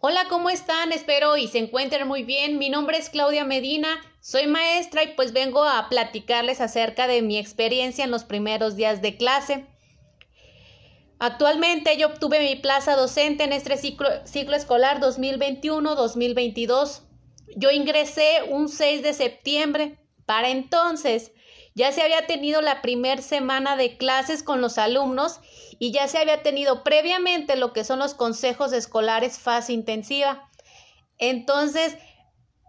Hola, ¿cómo están? Espero y se encuentren muy bien. Mi nombre es Claudia Medina, soy maestra y pues vengo a platicarles acerca de mi experiencia en los primeros días de clase. Actualmente yo obtuve mi plaza docente en este ciclo, ciclo escolar 2021-2022. Yo ingresé un 6 de septiembre. Para entonces ya se había tenido la primera semana de clases con los alumnos y ya se había tenido previamente lo que son los consejos escolares fase intensiva. Entonces,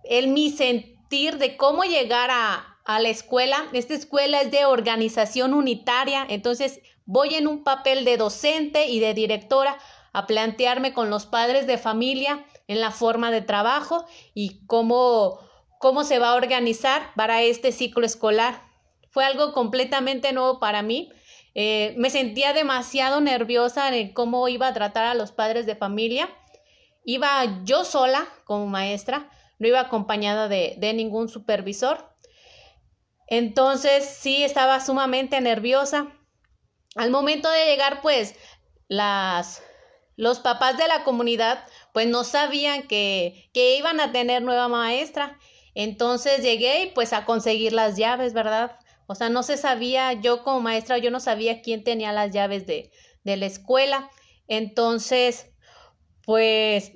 el mi sentir de cómo llegar a, a la escuela, esta escuela es de organización unitaria, entonces voy en un papel de docente y de directora a plantearme con los padres de familia en la forma de trabajo y cómo, cómo se va a organizar para este ciclo escolar. Fue algo completamente nuevo para mí. Eh, me sentía demasiado nerviosa en cómo iba a tratar a los padres de familia. Iba yo sola como maestra, no iba acompañada de, de ningún supervisor. Entonces sí estaba sumamente nerviosa. Al momento de llegar, pues, las, los papás de la comunidad, pues no sabían que, que iban a tener nueva maestra. Entonces llegué pues a conseguir las llaves, ¿verdad? O sea, no se sabía, yo como maestra, yo no sabía quién tenía las llaves de, de la escuela. Entonces, pues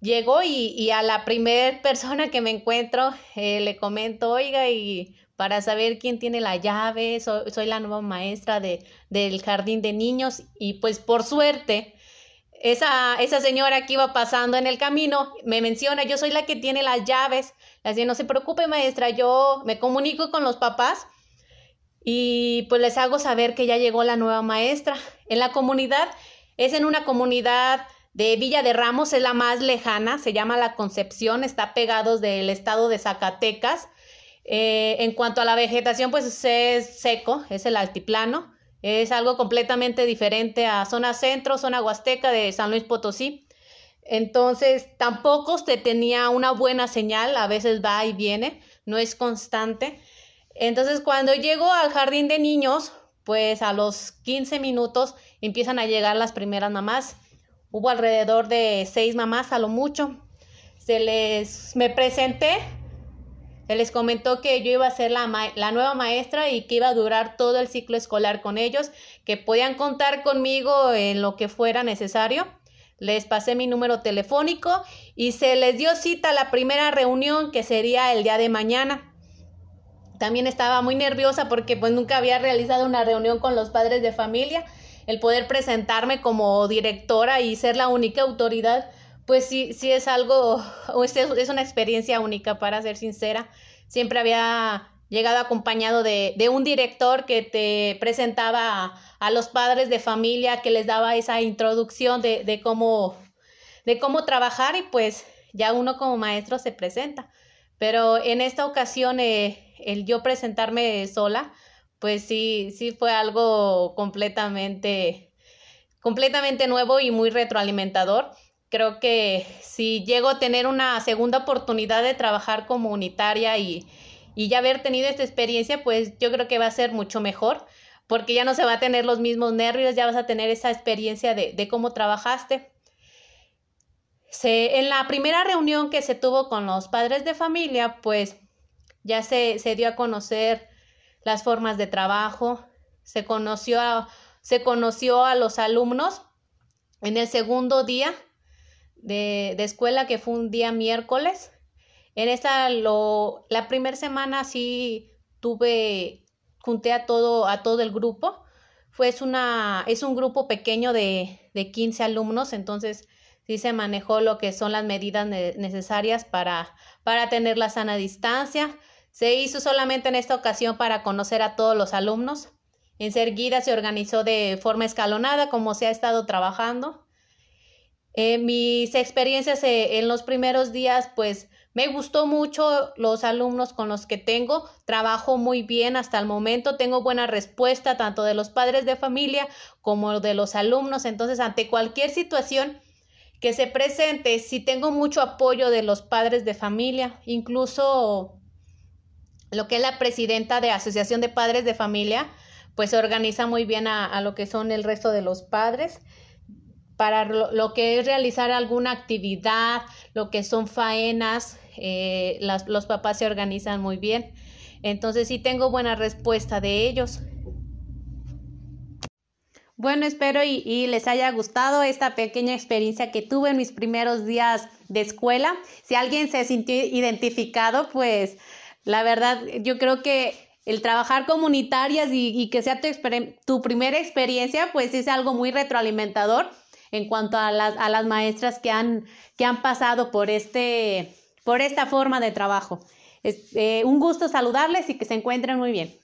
llegó y, y a la primera persona que me encuentro eh, le comento, oiga, y para saber quién tiene la llave, soy, soy la nueva maestra de, del jardín de niños y pues por suerte, esa, esa señora que iba pasando en el camino me menciona, yo soy la que tiene las llaves. Así, no se preocupe maestra, yo me comunico con los papás y pues les hago saber que ya llegó la nueva maestra. En la comunidad, es en una comunidad de Villa de Ramos, es la más lejana, se llama La Concepción, está pegados del estado de Zacatecas. Eh, en cuanto a la vegetación, pues es seco, es el altiplano, es algo completamente diferente a zona centro, zona huasteca de San Luis Potosí. Entonces, tampoco se tenía una buena señal, a veces va y viene, no es constante. Entonces, cuando llego al jardín de niños, pues a los 15 minutos empiezan a llegar las primeras mamás. Hubo alrededor de seis mamás a lo mucho. Se les, me presenté, se les comentó que yo iba a ser la, la nueva maestra y que iba a durar todo el ciclo escolar con ellos, que podían contar conmigo en lo que fuera necesario. Les pasé mi número telefónico y se les dio cita a la primera reunión que sería el día de mañana. También estaba muy nerviosa porque pues nunca había realizado una reunión con los padres de familia. El poder presentarme como directora y ser la única autoridad, pues sí, sí es algo, es una experiencia única para ser sincera. Siempre había llegado acompañado de, de un director que te presentaba a, a, los padres de familia, que les daba esa introducción de, de, cómo, de cómo trabajar y pues ya uno como maestro se presenta. Pero en esta ocasión eh, el yo presentarme sola, pues sí, sí fue algo completamente, completamente nuevo y muy retroalimentador. Creo que si llego a tener una segunda oportunidad de trabajar como unitaria y, y ya haber tenido esta experiencia, pues yo creo que va a ser mucho mejor, porque ya no se va a tener los mismos nervios, ya vas a tener esa experiencia de, de cómo trabajaste. Se, en la primera reunión que se tuvo con los padres de familia, pues ya se, se dio a conocer las formas de trabajo, se conoció a, se conoció a los alumnos en el segundo día de, de escuela, que fue un día miércoles. En esta, lo, la primera semana sí tuve, junté a todo, a todo el grupo. Fue es una, es un grupo pequeño de, de 15 alumnos, entonces sí se manejó lo que son las medidas necesarias para, para tener la sana distancia, se hizo solamente en esta ocasión para conocer a todos los alumnos. Enseguida se organizó de forma escalonada, como se ha estado trabajando. Eh, mis experiencias eh, en los primeros días, pues me gustó mucho los alumnos con los que tengo. Trabajo muy bien hasta el momento. Tengo buena respuesta tanto de los padres de familia como de los alumnos. Entonces, ante cualquier situación que se presente, si tengo mucho apoyo de los padres de familia, incluso lo que es la presidenta de Asociación de Padres de Familia, pues se organiza muy bien a, lo que son el resto de los padres para lo, que es realizar alguna actividad, lo que son faenas, eh, los papás se organizan muy bien. Entonces sí tengo buena respuesta de ellos. Bueno, espero y, les haya gustado esta pequeña experiencia que tuve en mis primeros días de escuela. Si alguien se sintió identificado, pues la verdad, yo creo que el trabajar comunitarias y, que sea tu, primera experiencia, pues es algo muy retroalimentador en cuanto a las, a las maestras que han, que han pasado por, este, por esta forma de trabajo. Es eh, un gusto saludarles y que se encuentren muy bien.